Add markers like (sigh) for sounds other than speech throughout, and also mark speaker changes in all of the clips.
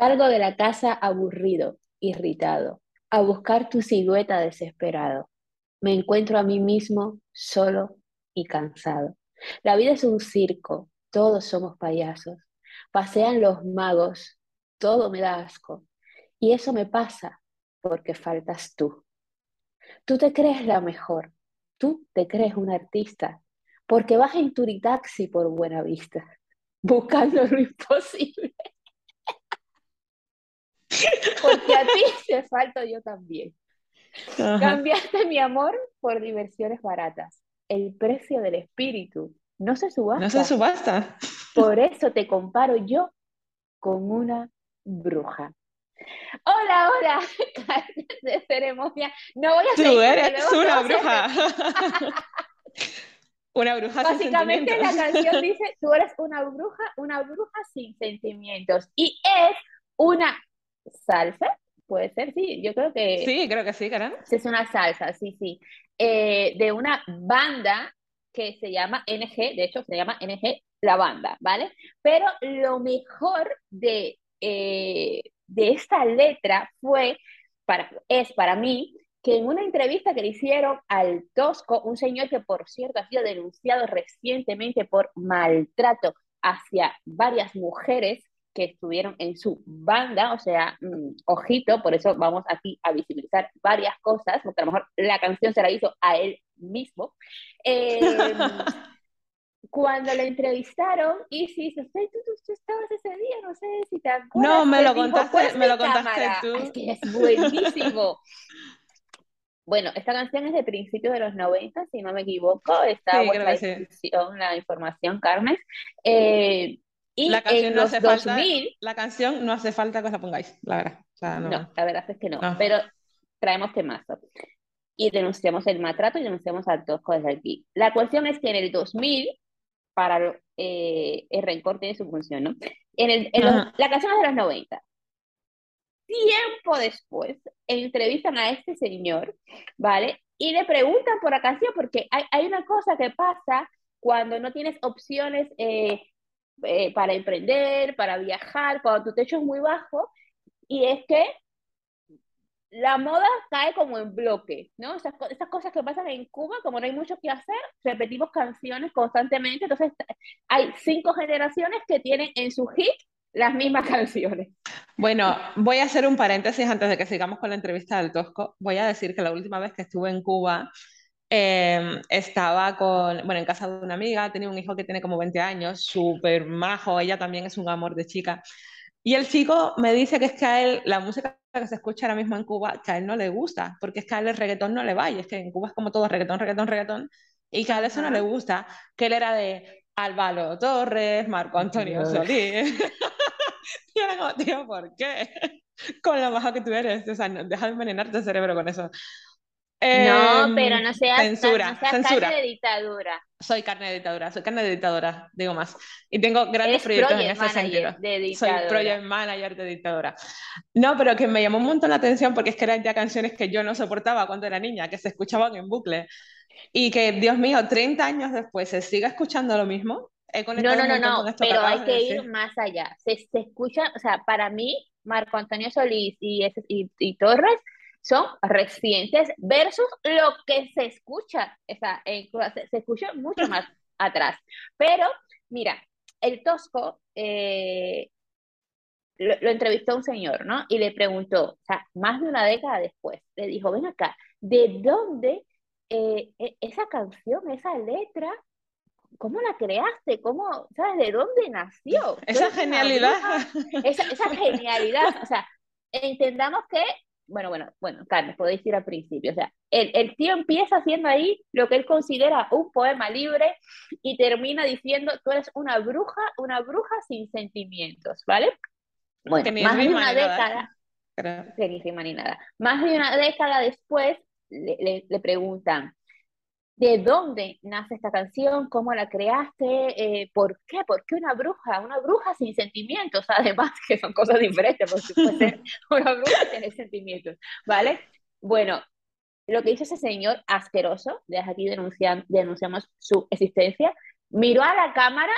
Speaker 1: Salgo de la casa aburrido, irritado, a buscar tu silueta desesperado. Me encuentro a mí mismo solo y cansado. La vida es un circo, todos somos payasos. Pasean los magos, todo me da asco. Y eso me pasa porque faltas tú. Tú te crees la mejor, tú te crees un artista, porque vas en turitaxi por buena vista, (laughs) buscando lo imposible. Porque a ti te falto yo también. Cambiaste mi amor por diversiones baratas. El precio del espíritu no se subasta.
Speaker 2: No se subasta.
Speaker 1: Por eso te comparo yo con una bruja. Hola, hola, (laughs) de ceremonia. No voy a
Speaker 2: Tú eres (laughs) una bruja. una bruja
Speaker 1: Básicamente
Speaker 2: sin
Speaker 1: la canción (laughs) dice, tú eres una bruja, una bruja sin sentimientos. Y es una salsa, puede ser, sí, yo creo que...
Speaker 2: Sí, creo que sí.
Speaker 1: Es una salsa, sí, sí. Eh, de una banda que se llama NG, de hecho se llama NG La Banda, ¿vale? Pero lo mejor de, eh, de esta letra fue, para, es para mí, que en una entrevista que le hicieron al Tosco, un señor que por cierto ha sido denunciado recientemente por maltrato hacia varias mujeres que estuvieron en su banda, o sea, mm, ojito, por eso vamos aquí a visibilizar varias cosas, porque a lo mejor la canción se la hizo a él mismo. (laughs) Eh, cuando le entrevistaron, y sí, ¿tú, tú, estabas ese día, no sé si te acuerdas.
Speaker 2: No, me lo contaste, me lo contaste tú.
Speaker 1: Es que es buenísimo. Bueno, esta canción es de principios de los 90, si no me equivoco, está la, la información, Carmen. Eh, y
Speaker 2: la canción
Speaker 1: en
Speaker 2: no
Speaker 1: los
Speaker 2: hace
Speaker 1: 2000,
Speaker 2: falta, la canción no hace falta que os la pongáis, la verdad. O sea, no.
Speaker 1: no. la verdad es que no, no. pero traemos temazo. Y denunciamos el maltrato y denunciamos al Tosco desde aquí. La cuestión es que en el 2000, para eh, el rencor tiene su función, ¿no? En, el, en los, la canción es de los 90. Tiempo después, entrevistan a este señor, ¿vale? Y le preguntan por la canción, porque hay, hay una cosa que pasa cuando no tienes opciones eh, eh, para emprender, para viajar, cuando tu techo es muy bajo, y es que la moda cae como en bloque, ¿no? Esas, esas, cosas que pasan en Cuba, como no hay mucho que hacer, repetimos canciones constantemente, entonces hay cinco generaciones que tienen en su hit las mismas (laughs) canciones.
Speaker 2: Bueno, voy a hacer un paréntesis antes de que sigamos con la entrevista del Tosco. Voy a decir que la última vez que estuve en Cuba, eh, estaba con, bueno, en casa de una amiga, tenía un hijo que tiene como 20 años, súper majo, ella también es un amor de chica. Y el chico me dice que es que a él, la música que se escucha ahora mismo en Cuba, que a él no le gusta, porque es que a él el reggaetón no le va, y es que en Cuba es como todo reggaetón, reggaetón, reggaetón, y que a él eso no le gusta, que él era de Álvaro Torres, Marco Antonio Solís. (laughs) y era como, tío, ¿por qué? Con lo bajo que tú eres, o sea, deja de envenenarte el cerebro con eso.
Speaker 1: Eh, no, pero no seas,
Speaker 2: censura,
Speaker 1: no seas
Speaker 2: censura.
Speaker 1: carne de dictadura.
Speaker 2: Soy carne de dictadura, soy carne de dictadora, digo más. Y tengo grandes proyectos en ese sentido. soy project manager de dictadura. No, pero que me llamó un montón la atención porque es que eran ya canciones que yo no soportaba cuando era niña, que se escuchaban en bucle. Y que, Dios mío, 30 años después se siga escuchando lo mismo.
Speaker 1: no, no, no, no, pero hay que ir más allá. Se, se, escucha, o sea, para mí, Marco Antonio Solís y, y, y Torres son recientes versus lo que se escucha, o sea, se, se, escucha mucho más (laughs) atrás. Pero, mira, el Tosco eh, lo, lo, entrevistó un señor, ¿no? Y le preguntó, o sea, más de una década después, le dijo, ven acá, ¿de dónde eh, esa canción, esa letra, ¿cómo la creaste? ¿Cómo, sabes, de dónde nació?
Speaker 2: Esa genialidad.
Speaker 1: Esa, esa genialidad, o sea, entendamos que bueno, bueno, bueno, Carmen, podéis ir al principio. O sea, el, el, tío empieza haciendo ahí lo que él considera un poema libre y termina diciendo, tú eres una bruja, una bruja sin sentimientos, ¿vale? Bueno, más de una década, nada. ni rima ni nada. Más de una década después le, le, le preguntan, de dónde nace esta canción, cómo la creaste, eh, por qué, por qué una bruja, una bruja sin sentimientos, (laughs) además que son cosas diferentes, porque puede ser una bruja y tener sentimientos, ¿vale? Bueno, lo que hizo ese señor asqueroso, desde aquí denuncian, denunciamos su existencia, miró a la cámara,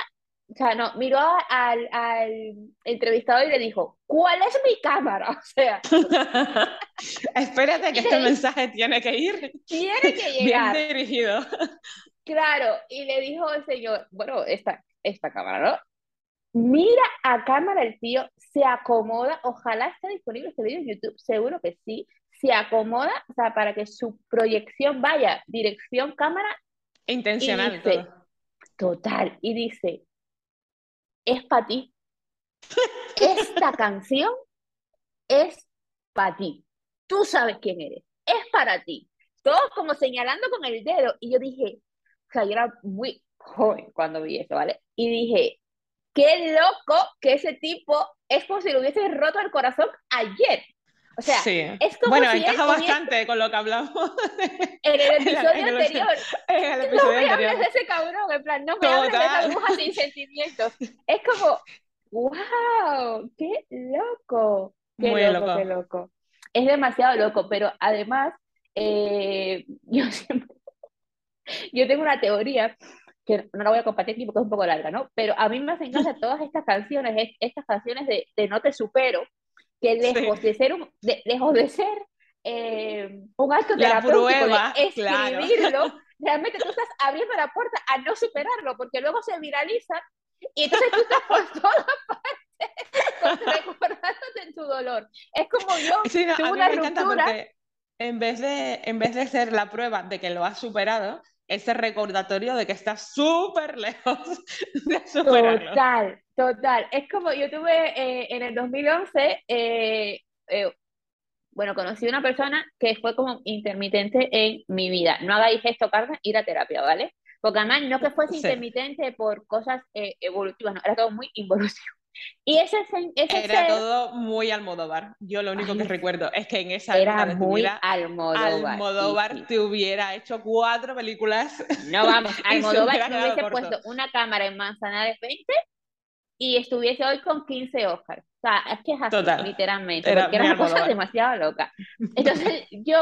Speaker 1: o sea, no, miró al, al entrevistador y le dijo, ¿cuál es mi cámara? (laughs) O sea, (laughs)
Speaker 2: espérate que este mensaje tiene que ir.
Speaker 1: Tiene que (laughs) llegar.
Speaker 2: Bien dirigido.
Speaker 1: Claro, y le dijo el señor, bueno, esta, esta cámara, ¿no? Mira a cámara el tío, se acomoda, ojalá esté disponible este video en YouTube, seguro que sí, se acomoda, o sea, para que su proyección vaya dirección cámara.
Speaker 2: Intencional.
Speaker 1: Total, y dice, es para ti. Esta (laughs) canción es para ti. Tú sabes quién eres. Es para ti. Todos como señalando con el dedo. Y yo dije, o sea, yo era muy joven cuando vi eso, ¿vale? Y dije, qué loco que ese tipo es como si le hubiese roto el corazón ayer. O sea, es como
Speaker 2: bueno,
Speaker 1: si
Speaker 2: encaja bastante con lo que hablamos (laughs)
Speaker 1: en el episodio anterior. (laughs) En el episodio no me hables de ese cabrón, en plan, no me hables de esa bruja sin (laughs) sentimientos. Es como, wow, qué loco. Qué
Speaker 2: Muy
Speaker 1: loco, loco, qué loco. Es demasiado loco, pero además, eh, yo siempre, yo tengo una teoría que no la voy a compartir aquí porque es un poco larga, ¿no? Pero a mí me hacen gracia todas estas canciones, estas canciones de, de No te supero, que lejos de ser un, lejos de ser eh, un acto terapéutico prueba, de escribirlo, (laughs) realmente tú estás abriendo la puerta a no superarlo, porque luego se viraliza y entonces tú estás por (laughs) todas partes (laughs) recordándote tu dolor. Es como yo
Speaker 2: sí, no, una ruptura. En vez, de, en vez de ser la prueba de que lo has superado, ese recordatorio de que estás súper lejos (laughs) de superarlo.
Speaker 1: Total, total. Es como yo tuve eh, en el 2011, eh, eh, bueno, conocí una persona que fue como intermitente en mi vida. No hagáis esto, Carmen, ir a terapia, ¿vale? Porque además no que fuese intermitente por cosas evolutivas, no, era todo muy involutivo. Y ese, ese
Speaker 2: Era todo muy Almodóvar. Yo lo único que recuerdo es que en esa
Speaker 1: era muy vida, Almodóvar.
Speaker 2: Almodóvar te hubiera hecho cuatro películas.
Speaker 1: No vamos, (laughs) Almodóvar me hubiese puesto una cámara en Manzanares 20 y estuviese hoy con 15 Oscars. O sea, es que es así, literalmente, era porque era una cosa demasiado loca. Entonces, (laughs) yo,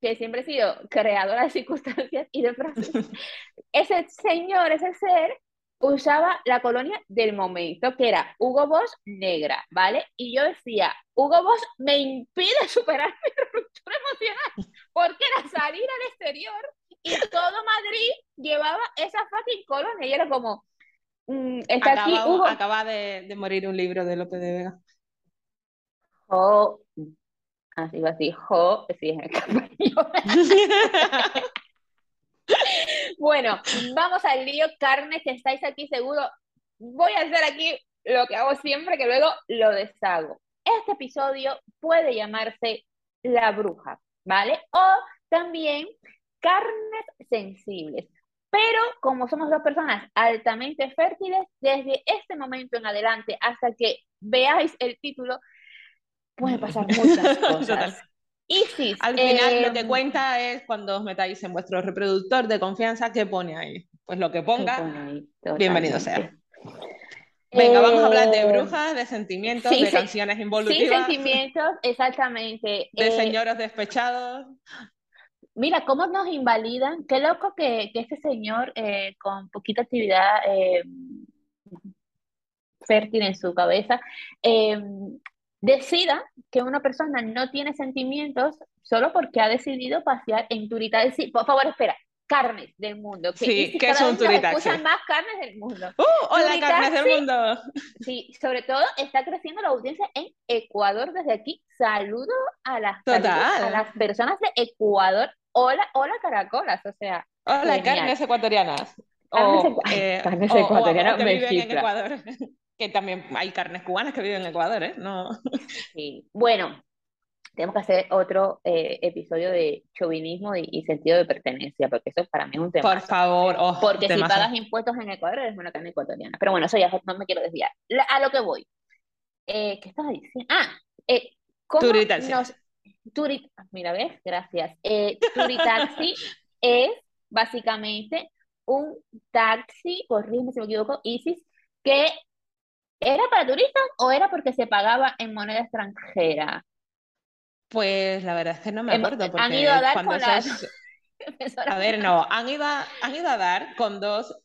Speaker 1: que siempre he sido creadora de circunstancias y de frases, (laughs) ese señor, ese ser, usaba la colonia del momento, que era Hugo Boss negra, ¿vale? Y yo decía, Hugo Boss me impide superar mi (laughs) ruptura emocional, porque era salir al exterior y todo Madrid llevaba esa fucking colonia y era como, mm, está
Speaker 2: acaba,
Speaker 1: aquí Hugo.
Speaker 2: Acaba de, morir un libro de López de Vega.
Speaker 1: Jo, así va así, jo, sí, es el (laughs) (laughs) bueno, vamos al lío, carne, si estáis aquí seguro, voy a hacer aquí lo que hago siempre, que luego lo deshago. Este episodio puede llamarse La Bruja, ¿vale? O también carnes sensibles. Pero como somos dos personas altamente fértiles, desde este momento en adelante hasta que veáis el título, puede pasar (laughs) muchas cosas.
Speaker 2: Al final lo que em, cuenta es cuando os metáis en vuestro reproductor de confianza, ¿qué pone ahí? Pues lo que ponga, bienvenido sea. Venga, vamos a hablar de eh, brujas, de sentimientos, de canciones involutivas.
Speaker 1: Sí, sentimientos, exactamente.
Speaker 2: De eh, señoros despechados.
Speaker 1: Mira, cómo nos invalidan. Qué loco que, que este señor eh, con poquita actividad fértil en su cabeza decida que una persona no tiene sentimientos solo porque ha decidido pasear en turitaxi. Por favor, espera, carnes del mundo.
Speaker 2: Que sí, que son turitaxi.
Speaker 1: más carnes del mundo.
Speaker 2: ¡Uh! ¡Hola, carnes del mundo!
Speaker 1: Sí, sobre todo está creciendo la audiencia en Ecuador desde aquí. Saludo a las, a las personas de Ecuador. Hola, hola, caracolas, o sea.
Speaker 2: Hola, carnes ecuatorianas.
Speaker 1: Carnes, (laughs) ecuatorianas,
Speaker 2: que viven en Ecuador. (laughs) Que también hay carnes cubanas que viven en Ecuador, ¿eh? No.
Speaker 1: Sí. Bueno, tenemos que hacer otro eh, episodio de chauvinismo y, sentido de pertenencia, porque eso para mí es un tema.
Speaker 2: Por favor, oh,
Speaker 1: Porque si pagas impuestos en Ecuador, eres una carne ecuatoriana. Pero bueno, eso ya no me quiero desviar. a lo que voy. Eh, ¿Qué estás diciendo? Ah, eh, ¿cómo nos... Turit... Mira, ¿ves? Gracias. Eh, Turitaxi (laughs) es básicamente un taxi, corrígeme si me equivoco, Isis, que ¿Era para turistas o era porque se pagaba en moneda extranjera?
Speaker 2: Pues la verdad es que no me acuerdo. Porque
Speaker 1: han ido a dar con las... (laughs)
Speaker 2: A ver, no, han ido, a, han ido a dar con dos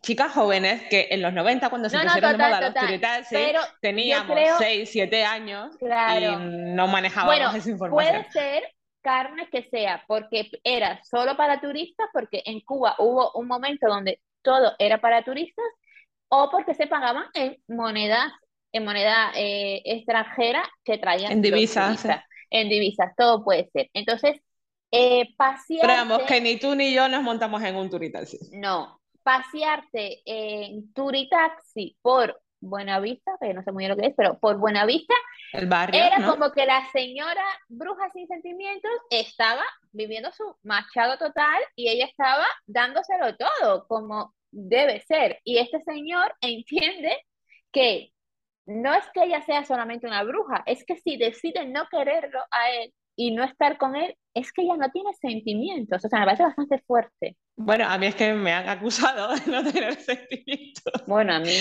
Speaker 2: chicas jóvenes que en los 90, cuando se pusieron de moda los turitaxis, teníamos 6, 7 años y no manejábamos esa información.
Speaker 1: Puede ser carne que sea porque era solo para turistas, porque en Cuba hubo un momento donde todo era para turistas, o porque se pagaban en monedas, en moneda eh, extranjera que traían.
Speaker 2: En divisas.
Speaker 1: En divisas, todo puede ser. Entonces, eh,
Speaker 2: pasearte... que ni tú ni yo nos montamos en un turitaxi.
Speaker 1: No, pasearte en turitaxi por Buenavista, que no sé muy bien lo que es, pero por Buenavista,
Speaker 2: el barrio,
Speaker 1: era como que la señora bruja sin sentimientos estaba viviendo su machado total y ella estaba dándoselo todo, como debe ser. Y este señor entiende que no es que ella sea solamente una bruja, es que si decide no quererlo a él y no estar con él, es que ella no tiene sentimientos. O sea, me parece bastante fuerte.
Speaker 2: Bueno, a mí es que me han acusado de no tener (laughs) sentimientos.
Speaker 1: Bueno, a mí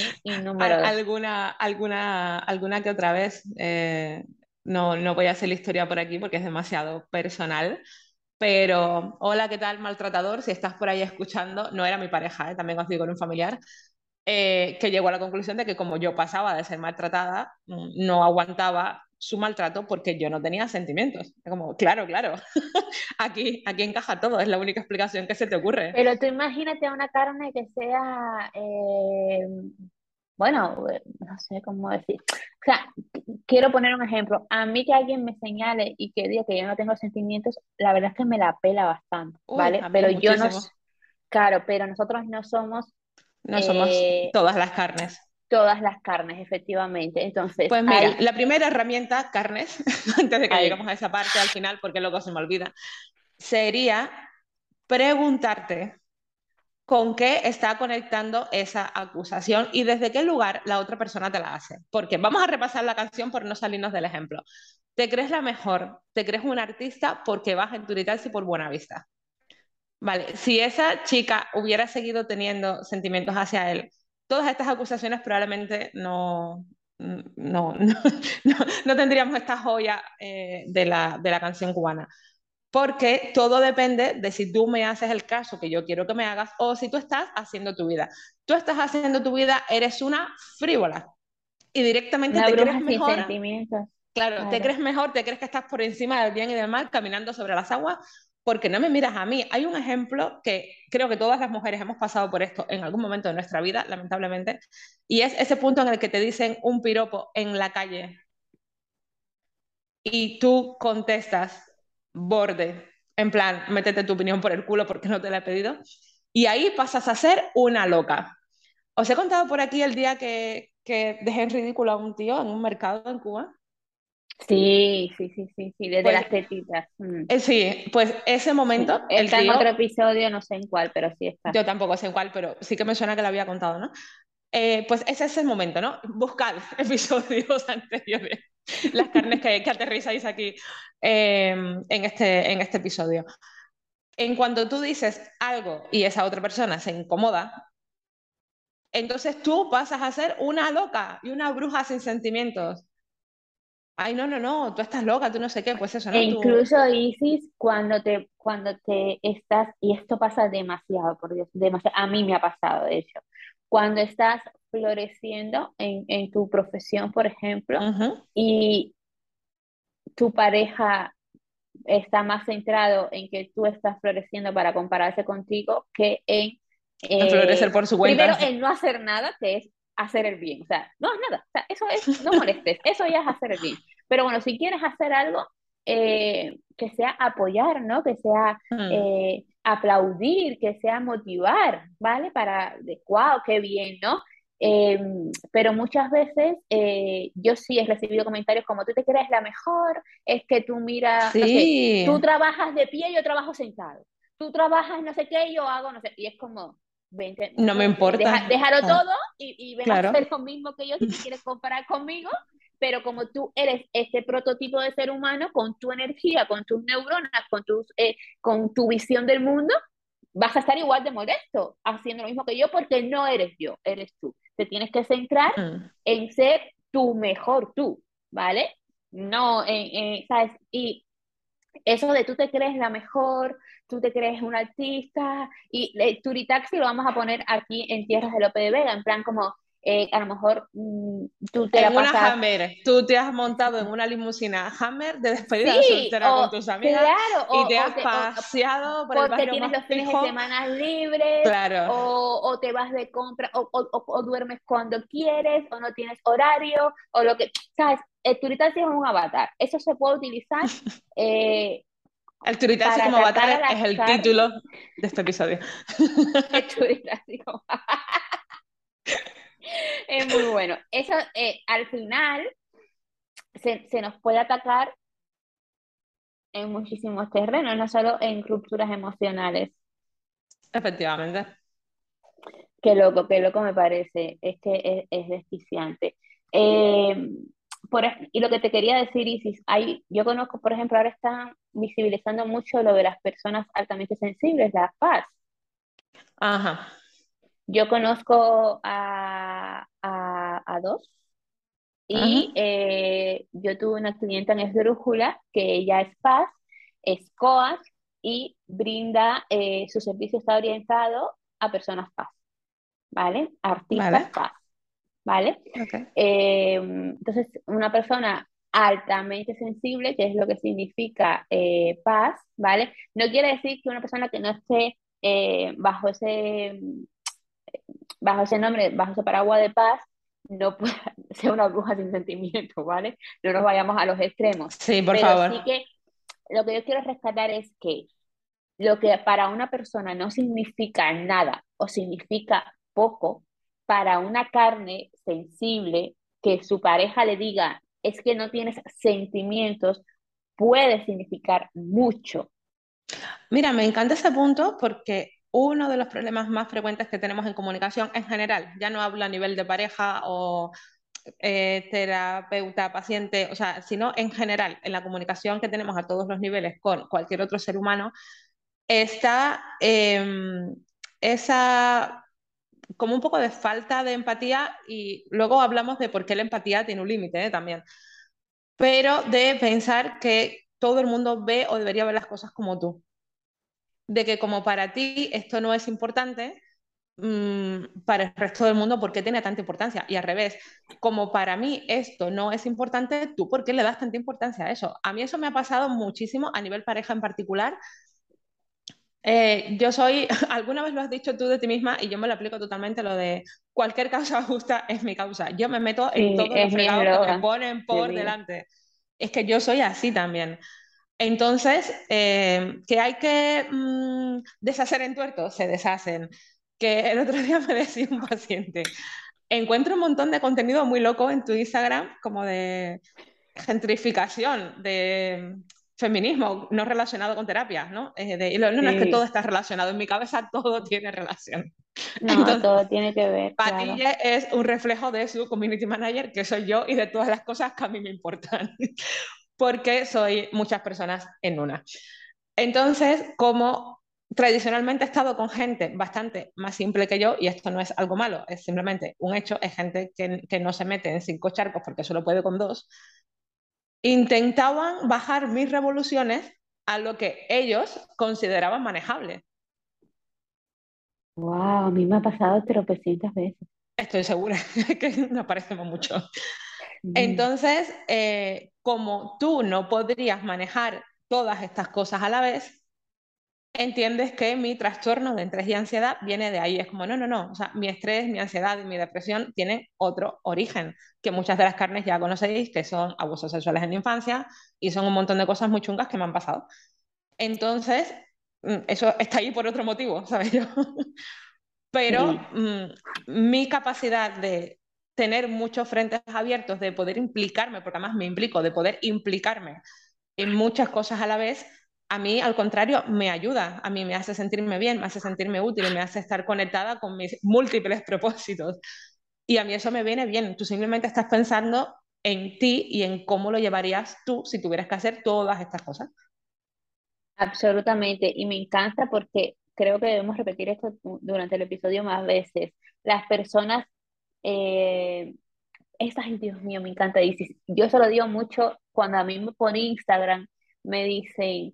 Speaker 1: número
Speaker 2: Alguna, alguna, alguna que otra vez. Eh, no, no voy a hacer la historia por aquí porque es demasiado personal. Pero, hola, ¿qué tal, maltratador? Si estás por ahí escuchando, no era mi pareja, ¿eh? también conozco con un familiar, eh, que llegó a la conclusión de que como yo pasaba de ser maltratada, mm, no aguantaba su maltrato porque yo no tenía sentimientos. Como, claro, claro, (laughs) aquí, aquí encaja todo, es la única explicación que se te ocurre.
Speaker 1: Pero tú imagínate una carne que sea, eh, bueno, no sé cómo decir. O sea, quiero poner un ejemplo. A mí que alguien me señale y que diga que yo no tengo sentimientos, la verdad es que me la pela bastante, ¿vale? pero yo no, claro, pero nosotros no somos...
Speaker 2: No somos eh, todas las carnes
Speaker 1: todas las carnes, efectivamente. Entonces,
Speaker 2: pues mira, la primera herramienta, carnes, (laughs) antes de que lleguemos a esa parte al final, porque luego se me olvida, sería preguntarte con qué está conectando esa acusación y desde qué lugar la otra persona te la hace. Porque vamos a repasar la canción por no salirnos del ejemplo. ¿Te crees la mejor? ¿Te crees un artista porque vas en y por buena vista? Vale, si esa chica hubiera seguido teniendo sentimientos hacia él, todas estas acusaciones probablemente no, no, (laughs) no, tendríamos esta joya eh, de, la, de la canción cubana. Porque todo depende de si tú me haces el caso que yo quiero que me hagas o si tú estás haciendo tu vida. Tú estás haciendo tu vida, eres una frívola. Y directamente te crees mejor. Claro, te crees mejor, te crees que estás por encima del bien y del mal, caminando sobre las aguas, porque no me miras a mí. Hay un ejemplo que creo que todas las mujeres hemos pasado por esto en algún momento de nuestra vida, lamentablemente, y es ese punto en el que te dicen un piropo en la calle y tú contestas borde, en plan, métete tu opinión por el culo porque no te la he pedido, y ahí pasas a ser una loca. Os he contado por aquí el día que, que dejé en ridículo a un tío en un mercado en Cuba.
Speaker 1: Sí, sí, sí, sí, sí, desde pues, las tetitas. Mm.
Speaker 2: Eh, sí, pues ese momento.
Speaker 1: Está en otro episodio, no sé en cuál, pero sí está.
Speaker 2: Yo tampoco sé en cuál, pero sí que me suena que lo había contado, ¿no? Eh, pues ese es el momento, ¿no? Buscad (laughs) episodios (laughs) anteriores, las carnes que, que aterrizáis aquí em, en, este, en este episodio. En cuanto tú dices algo y esa otra persona se incomoda, entonces tú pasas a ser una loca y una bruja sin sentimientos ay, no, no, no, tú estás loca, tú no sé qué, pues eso, ¿no?
Speaker 1: E incluso Isis, cuando te, cuando te estás, y esto pasa demasiado, por Dios, demasiado, a mí me ha pasado, de hecho, cuando estás floreciendo en, en tu profesión, por ejemplo, y tu pareja está más centrado en que tú estás floreciendo para compararse contigo que en...
Speaker 2: florecer por su cuenta.
Speaker 1: Primero, en no hacer nada, que es hacer el bien. O sea, no es nada. O sea, eso es, no molestes, (laughs) eso ya es hacer el bien. Pero bueno, si quieres hacer algo, eh, que sea apoyar, ¿no? Que sea mm. eh, aplaudir, que sea motivar, ¿vale? Para, de, wow, qué bien, ¿no? Em, pero muchas veces eh, yo sí he recibido comentarios como tú te crees la mejor, es que tú miras, tú trabajas de pie, yo trabajo sentado, tú trabajas no sé qué, yo hago no sé, y es como,
Speaker 2: no me importa.
Speaker 1: déjalo ah. todo y, y ven a hacer lo mismo que yo si quieres comparar conmigo, pero como tú eres este prototipo de ser humano con tu energía, con tus neuronas, con, tus, eh, con tu visión del mundo, vas a estar igual de molesto haciendo lo mismo que yo porque no eres yo, eres tú. Te tienes que centrar mm. en ser tu mejor tú, ¿vale? No, ¿sabes? Y eso de tú te crees la mejor, tú te crees un artista, y el Turitaxi lo vamos a poner aquí en tierras de Lope de Vega, en plan como, eh, a lo mejor mm, tú te
Speaker 2: en
Speaker 1: la
Speaker 2: una
Speaker 1: pasas...
Speaker 2: Hammer, tú te has montado en una limusina Hammer de despedida
Speaker 1: Sí,
Speaker 2: soltera
Speaker 1: o-
Speaker 2: con tus amigas
Speaker 1: claro, o-
Speaker 2: y te
Speaker 1: o
Speaker 2: has
Speaker 1: te- o-
Speaker 2: paseado por el
Speaker 1: porque
Speaker 2: barrio
Speaker 1: tienes
Speaker 2: más
Speaker 1: los fines de semana libres,
Speaker 2: Claro.
Speaker 1: o, o te vas de compra, o, o- o- o duermes cuando quieres, o no tienes horario, o lo que, ¿sabes? El Turitaxi es un avatar, eso se puede utilizar (laughs) eh,
Speaker 2: El turitaxi
Speaker 1: para
Speaker 2: como avatar es el título de este episodio. (laughs)
Speaker 1: el Turitaxi como- (laughs) (laughs) Es muy bueno. Eso eh, al final se, se nos puede atacar en muchísimos terrenos, no solo en rupturas emocionales.
Speaker 2: Efectivamente.
Speaker 1: Qué loco, qué loco me parece. Es que es, es desquiciante. Eh, por y lo que te quería decir, Isis, hay, yo conozco, por ejemplo, ahora están visibilizando mucho lo de las personas altamente sensibles, la paz.
Speaker 2: Ajá.
Speaker 1: Yo conozco a, a, a dos y eh, yo tuve una clienta en Esdrújula que ella es paz, es coach y brinda, eh, su servicio está orientado a personas paz, ¿vale? Artistas
Speaker 2: Vale.
Speaker 1: paz, ¿vale? Eh, entonces, una persona altamente sensible, que es lo que significa eh, paz, ¿vale? No quiere decir que una persona que no esté eh, bajo ese, bajo ese nombre, bajo ese paraguas de paz, no (laughs) pueda ser una bruja sin sentimiento, ¿vale? No nos vayamos a los extremos.
Speaker 2: Sí, por
Speaker 1: Pero
Speaker 2: favor.
Speaker 1: sí que lo que yo quiero rescatar es que lo que para una persona no significa nada o significa poco, para una carne sensible, que su pareja le diga es que no tienes sentimientos, puede significar mucho.
Speaker 2: Mira, me encanta ese punto porque uno de los problemas más frecuentes que tenemos en comunicación en general, ya no hablo a nivel de pareja o eh, terapeuta, paciente, o sea, sino en general, en la comunicación que tenemos a todos los niveles con cualquier otro ser humano, está em, esa como un poco de falta de empatía y luego hablamos de por qué la empatía tiene un límite ¿eh? también, pero de pensar que todo el mundo ve o debería ver las cosas como tú, de que como para ti esto no es importante, mm, para el resto del mundo, ¿por qué tiene tanta importancia? Y al revés, como para mí esto no es importante, ¿tú por qué le das tanta importancia a eso? A mí eso me ha pasado muchísimo a nivel pareja en particular. Eh, yo soy, (laughs) alguna vez lo has dicho tú de ti misma y yo me lo aplico totalmente, lo de cualquier causa (laughs) justa es mi causa. Yo me meto en
Speaker 1: Sí,
Speaker 2: todo lo que me ponen por delante. Es que yo soy así también. Entonces, eh, que hay que mm, deshacer en tuerto, se deshacen. Que el otro día me decía un paciente, encuentro un montón de contenido muy loco en tu Instagram, como de gentrificación, de feminismo no relacionado con terapias, ¿no? Eh, de- y lo- no, no, es que todo
Speaker 1: Sí,
Speaker 2: está relacionado, en mi cabeza todo tiene relación.
Speaker 1: no, (laughs)
Speaker 2: Entonces,
Speaker 1: todo tiene que ver, claro.
Speaker 2: Patille es un reflejo de su community manager, que soy yo, y de todas las cosas que a mí me importan, porque soy muchas personas en una. Entonces, como tradicionalmente he estado con gente bastante más simple que yo, y esto no es algo malo, es simplemente un hecho, es gente que, que no se mete en cinco charcos porque solo puede con dos, intentaban bajar mis revoluciones a lo que ellos consideraban manejable.
Speaker 1: Wow, a mí me ha pasado tropecientas veces.
Speaker 2: Estoy segura (laughs) que nos parecemos mucho.
Speaker 1: Mm,
Speaker 2: Entonces, eh, como tú no podrías manejar todas estas cosas a la vez, entiendes que mi trastorno de estrés y ansiedad viene de ahí. Es como, no, no, no. O sea, mi estrés, mi ansiedad y mi depresión tienen otro origen, que muchas de las carnes ya conocéis, que son abusos sexuales en la infancia y son un montón de cosas muy chungas que me han pasado. Entonces, mm, eso está ahí por otro motivo, (laughs) ¿sabes yo? Pero
Speaker 1: sí,
Speaker 2: mm, mi capacidad de tener muchos frentes abiertos, de poder implicarme, porque además me implico, de poder implicarme en muchas cosas a la vez, a mí al contrario me ayuda, a mí me hace sentirme bien, me hace sentirme útil me hace estar conectada con mis múltiples propósitos. Y a mí eso me viene bien. Tú simplemente estás pensando en ti y en cómo lo llevarías tú si tuvieras que hacer todas estas cosas.
Speaker 1: absolutamente. Y me encanta porque creo que debemos repetir esto du- durante el episodio más veces. Las personas, eh, estas, Dios mío, me encanta. Y yo se lo digo mucho cuando a mí me pone Instagram, me dicen,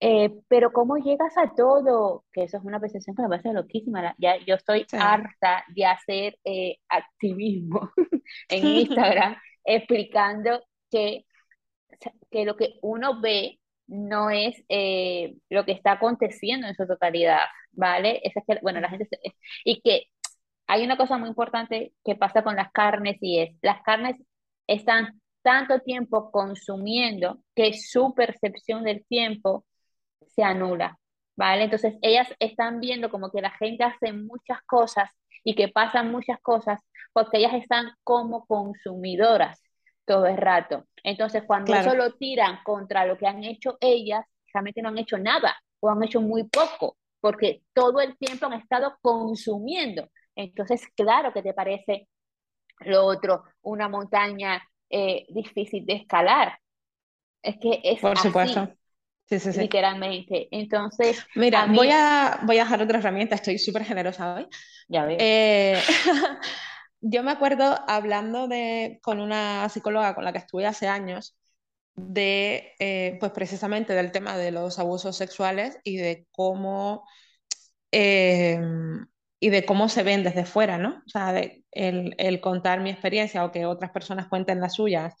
Speaker 1: eh, pero ¿cómo llegas a todo? Que eso es una percepción que me parece loquísima. Ya, yo estoy harta de hacer eh, activismo (laughs) en (laughs) Instagram explicando que, que lo que uno ve no es eh, lo que está aconteciendo en su totalidad, ¿vale? es que, bueno, la gente... y que hay una cosa muy importante que pasa con las carnes y es, las carnes están tanto tiempo consumiendo que su percepción del tiempo se anula, ¿vale? Entonces ellas están viendo como que la gente hace muchas cosas y que pasan muchas cosas porque ellas están como consumidoras todo el rato. Entonces cuando eso lo tiran contra lo que han hecho ellas, realmente no han hecho nada o han hecho muy poco porque todo el tiempo han estado consumiendo. Entonces, claro que te parece lo otro, una montaña eh, difícil de escalar. Es que es
Speaker 2: Por supuesto. Sí, sí, sí.
Speaker 1: Literalmente. Entonces.
Speaker 2: Mira, voy, a, voy a dejar otra herramienta, estoy súper generosa hoy.
Speaker 1: Ya veo.
Speaker 2: Eh, (laughs) yo me acuerdo hablando de, con una psicóloga con la que estuve hace años, de, eh, pues precisamente del tema de los abusos sexuales y de cómo y de cómo se ven desde fuera, ¿no? O sea, el, contar mi experiencia o que otras personas cuenten las suyas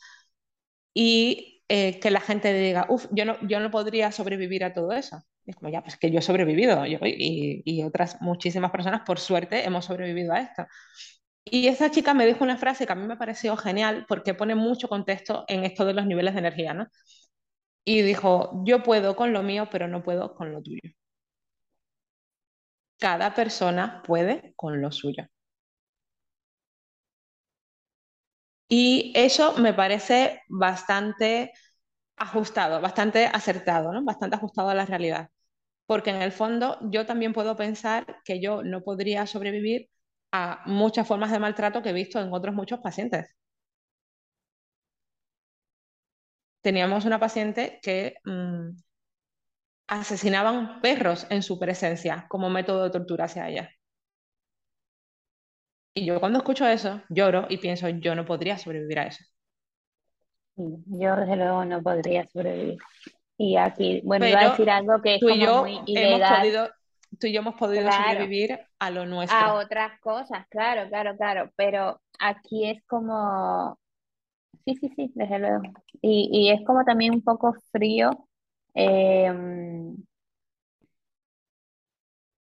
Speaker 2: y eh, que la gente diga, uff, yo no, yo no podría sobrevivir a todo eso. es como, ya, pues que yo he sobrevivido yo, y, y, otras muchísimas personas, por suerte, hemos sobrevivido a esto. Y esa chica me dijo una frase que a mí me pareció genial porque pone mucho contexto en esto de los niveles de energía, ¿no? Y dijo, yo puedo con lo mío, pero no puedo con lo tuyo cada persona puede con lo suyo. Y eso me parece bastante ajustado, bastante acertado, ¿no? bastante ajustado a la realidad. Porque en el fondo yo también puedo pensar que yo no podría sobrevivir a muchas formas de maltrato que he visto en otros muchos pacientes. Teníamos una paciente que mm, asesinaban perros en su presencia como método de tortura hacia ella. Y yo cuando escucho eso, lloro y pienso, yo no podría sobrevivir a eso.
Speaker 1: Yo desde luego no podría sobrevivir. Y aquí, bueno, iba a decir algo que es
Speaker 2: tú
Speaker 1: y yo
Speaker 2: muy Hemos podido, tú y yo hemos podido sobrevivir a lo nuestro.
Speaker 1: A otras cosas, claro, claro, claro. Pero aquí es como, sí, sí, sí, desde luego. Y, y es como también un poco frío Em,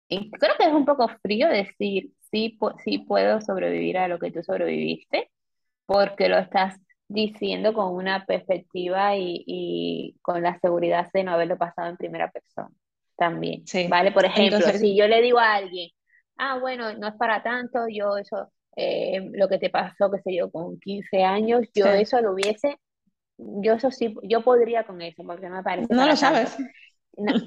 Speaker 1: creo que es un poco frío decir, sí, sí puedo sobrevivir a lo que tú sobreviviste, porque lo estás diciendo con una perspectiva y, con la seguridad de no haberlo pasado en primera persona también. ¿Vale? Por ejemplo, si yo le digo a alguien, ah, bueno, no es para tanto, yo eso, eh, lo que te pasó, qué sé yo, con 15 años, yo eso lo hubiese yo eso sí, yo podría con eso, porque no me parece.
Speaker 2: No lo sabes.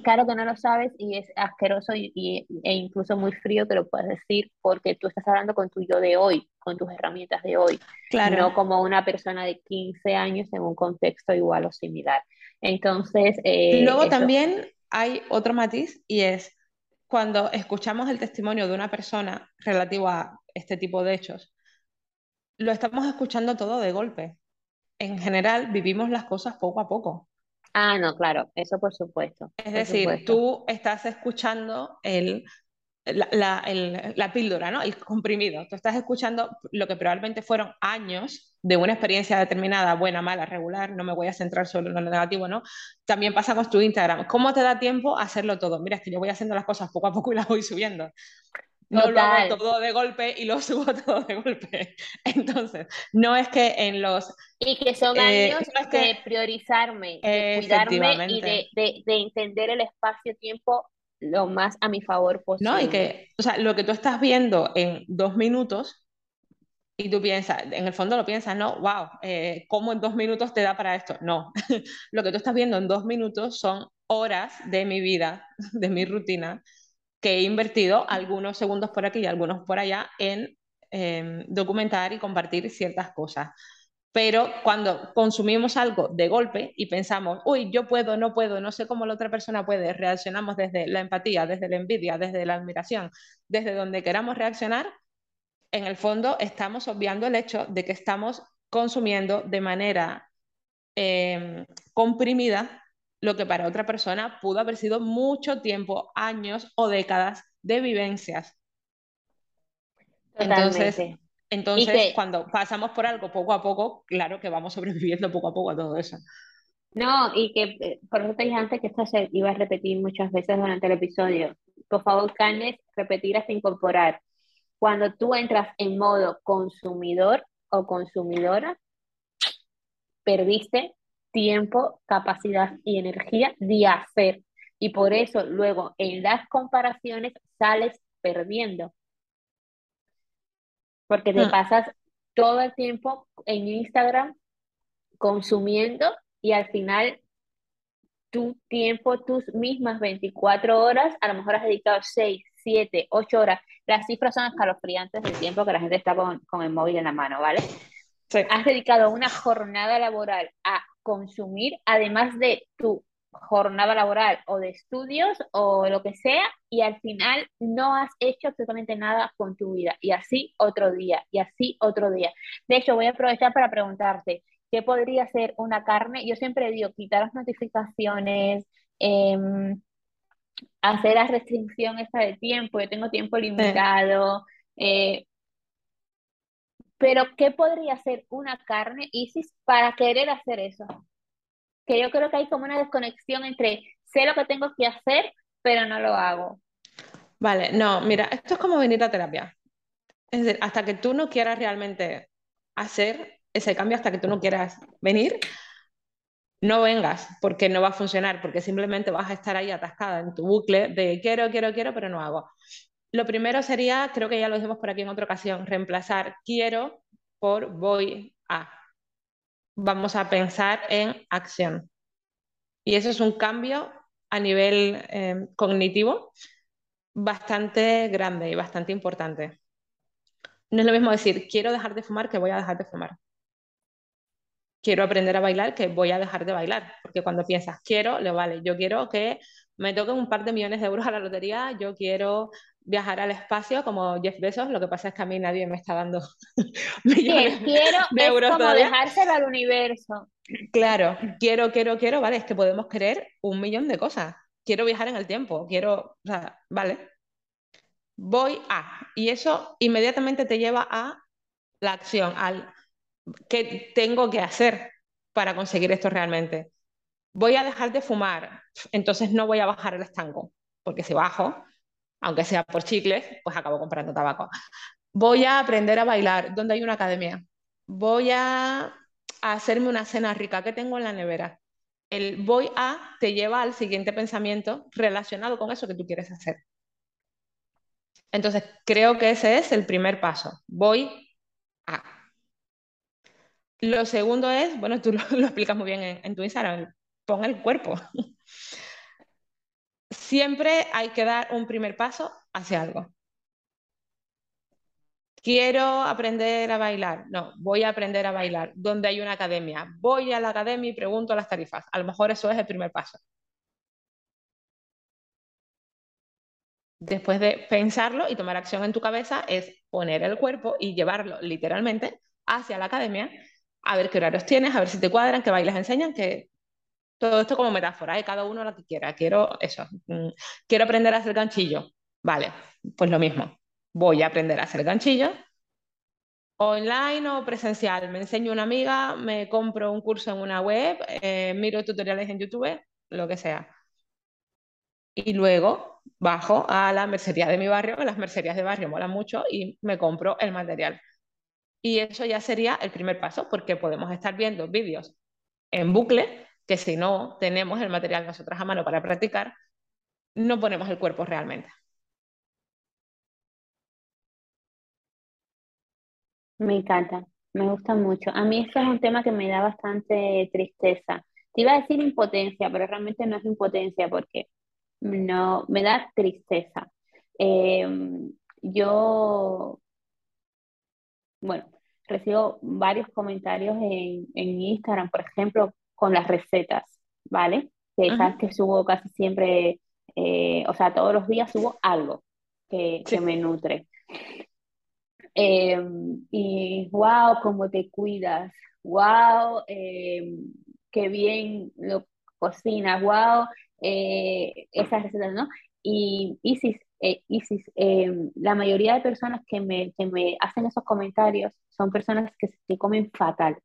Speaker 1: claro que no lo sabes y es asqueroso y, e incluso muy frío que lo puedes decir porque tú estás hablando con tu yo de hoy, con tus herramientas de hoy, claro. no como una persona de 15 años en un contexto igual o similar. Entonces...
Speaker 2: Eh, Luego también hay otro matiz y es cuando escuchamos el testimonio de una persona relativo a este tipo de hechos, lo estamos escuchando todo de golpe en general vivimos las cosas poco a poco.
Speaker 1: Ah, no, claro, eso por supuesto.
Speaker 2: Es decir, tú estás escuchando el, la, la, píldora, ¿no? El comprimido. Tú estás escuchando lo que probablemente fueron años de una experiencia determinada, buena, mala, regular, no me voy a centrar solo en lo negativo, ¿no? También pasa con tu Instagram. ¿Cómo te da tiempo a hacerlo todo? Mira, es que yo voy haciendo las cosas poco a poco y las voy subiendo. No lo hago todo de golpe y lo (laughs) subo todo de golpe. Entonces, no es que en los...
Speaker 1: Y que son eh, años de priorizarme, de cuidarme y de, de, de entender el espacio-tiempo lo más a mi favor posible.
Speaker 2: No, y que, o sea, lo que tú estás viendo en dos minutos y tú piensas, en el fondo lo piensas, no, wow, eh, ¿cómo en dos minutos te da para esto? No, (laughs) lo que tú estás viendo en dos minutos son horas de mi vida, de mi rutina, que he invertido algunos segundos por aquí y algunos por allá en em, documentar y compartir ciertas cosas. Pero cuando consumimos algo de golpe y pensamos, uy, yo puedo, no puedo, no sé cómo la otra persona puede, reaccionamos desde la empatía, desde la envidia, desde la admiración, desde donde queramos reaccionar, en el fondo estamos obviando el hecho de que estamos consumiendo de manera em, comprimida lo que para otra persona pudo haber sido mucho tiempo, años o décadas de vivencias. Entonces, entonces cuando pasamos por algo poco a poco, claro que vamos (laughs) sobreviviendo poco a poco a todo eso.
Speaker 1: No, y que eh, por eso te dije antes que esto se iba a repetir muchas veces durante el episodio. Por favor, Canes, repetir hasta incorporar. Cuando tú entras en modo consumidor o consumidora, perdiste tiempo, capacidad y energía de hacer. Y por eso luego en las comparaciones sales perdiendo. Porque te hmm. pasas todo el tiempo en Instagram consumiendo y al final tu tiempo, tus mismas 24 horas, a lo mejor has dedicado 6, 7, 8 horas. Las cifras son escalofriantes del tiempo que la gente está con, con el móvil en la mano, ¿vale? Has dedicado una jornada laboral a consumir, además de tu jornada laboral o de estudios o lo que sea, y al final no has hecho absolutamente nada con tu vida. Y así otro día, y así otro día. De hecho, voy a aprovechar para preguntarte, ¿qué podría ser una carne? Yo siempre digo, quitar las notificaciones, em, hacer la restricción esta de tiempo, yo tengo tiempo limitado. Eh, pero, ¿qué podría ser una carne, Isis, para querer hacer eso? Que yo creo que hay como una desconexión entre sé lo que tengo que hacer, pero no lo hago.
Speaker 2: Vale, no, mira, esto es como venir a terapia. Es decir, hasta que tú no quieras realmente hacer ese cambio, hasta que tú no quieras venir, no vengas, porque no va a funcionar, porque simplemente vas a estar ahí atascada en tu bucle de quiero, quiero, quiero, pero no hago. Lo primero sería, creo que ya lo dijimos por aquí en otra ocasión, reemplazar quiero por voy a. Vamos a pensar en acción. Y eso es un cambio a nivel eh, cognitivo bastante grande y bastante importante. No es lo mismo decir quiero dejar de fumar que voy a dejar de fumar. Quiero aprender a bailar que voy a dejar de bailar. Porque cuando piensas quiero, le vale. Yo quiero que me toquen un par de millones de euros a la lotería, yo quiero viajar al espacio como Jeff Bezos, lo que pasa es que a mí nadie me está dando (laughs)
Speaker 1: millones quiero, de euros. Es como dejárselo al universo.
Speaker 2: Claro, quiero, quiero, quiero, vale, es que podemos querer un millón de cosas. Quiero viajar en el tiempo, quiero, o sea, vale. Voy a, y eso inmediatamente te lleva a la acción, al qué tengo que hacer para conseguir esto realmente. Voy a dejar de fumar, entonces no voy a bajar el estanco, porque si bajo, aunque sea por chicles, pues acabo comprando tabaco. Voy a aprender a bailar, donde hay una academia. Voy a, hacerme una cena rica que tengo en la nevera. El voy a te lleva al siguiente pensamiento relacionado con eso que tú quieres hacer. Entonces, creo que ese es el primer paso. Voy a. Lo segundo es, bueno, tú (laughs) lo, explicas muy bien en, en tu Instagram, pon el cuerpo siempre hay que dar un primer paso hacia algo. Quiero aprender a bailar. No, voy a aprender a bailar. ¿Dónde hay una academia? Voy a la academia y pregunto las tarifas. A lo mejor eso es el primer paso. Después de pensarlo y tomar acción en tu cabeza, es poner el cuerpo y llevarlo literalmente hacia la academia, a ver qué horarios tienes, a ver si te cuadran, qué bailes enseñan, que todo esto como metáfora, ¿eh? cada uno lo que quiera. Quiero eso, mm, quiero aprender a hacer ganchillo. Vale, pues lo mismo. Voy a aprender a hacer ganchillo. Online o presencial. Me enseño una amiga, me compro un curso en una web, eh, miro tutoriales en YouTube, lo que sea. Y luego bajo a la mercería de mi barrio, las mercerías de barrio molan mucho, y me compro el material. Y eso ya sería el primer paso, porque podemos estar viendo vídeos en bucle que si no tenemos el material nosotras a mano para practicar, no ponemos el cuerpo realmente.
Speaker 1: Me encanta, me gusta mucho. A mí esto es un tema que me da bastante tristeza. Te iba a decir impotencia, pero realmente no es impotencia porque no, me da tristeza. Em, yo, bueno, recibo varios comentarios en, en Instagram, por ejemplo, con las recetas, ¿vale? Que sabes que subo casi siempre, eh, o sea, todos los días subo algo que, me nutre. Em, y wow, cómo te cuidas, wow, em, qué bien, cocina, wow, eh, esas recetas, ¿no? Y Isis, eh, Isis em, la mayoría de personas que me, que me hacen esos comentarios son personas que se comen fatal,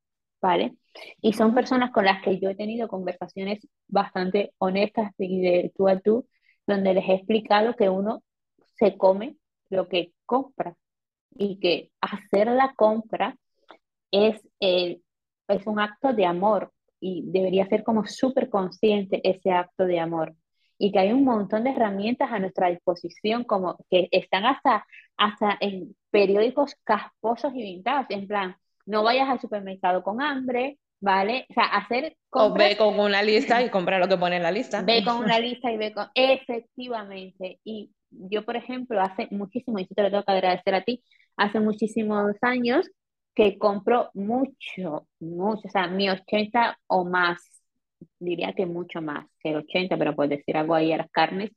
Speaker 1: ¿vale? Y son personas con las que yo he tenido conversaciones bastante honestas y de tú a tú, donde les he explicado que uno se come lo que compra y que hacer la compra es, el, es un acto de amor y debería ser como súper consciente ese acto de amor y que hay un montón de herramientas a nuestra disposición como que están hasta, hasta en periódicos casposos y vintage, en plan, no vayas al supermercado con hambre, ¿vale? O sea, hacer
Speaker 2: O ve con una lista y (laughs) compra lo que pone en la lista.
Speaker 1: Ve con una lista y ve con... Efectivamente. Y yo, por ejemplo, hace muchísimo, y te lo tengo que agradecer a ti, hace muchísimos años que compro mucho, mucho, o sea, mi 80 o más, diría que mucho más que el 80, pero por decir algo ahí a las carnes,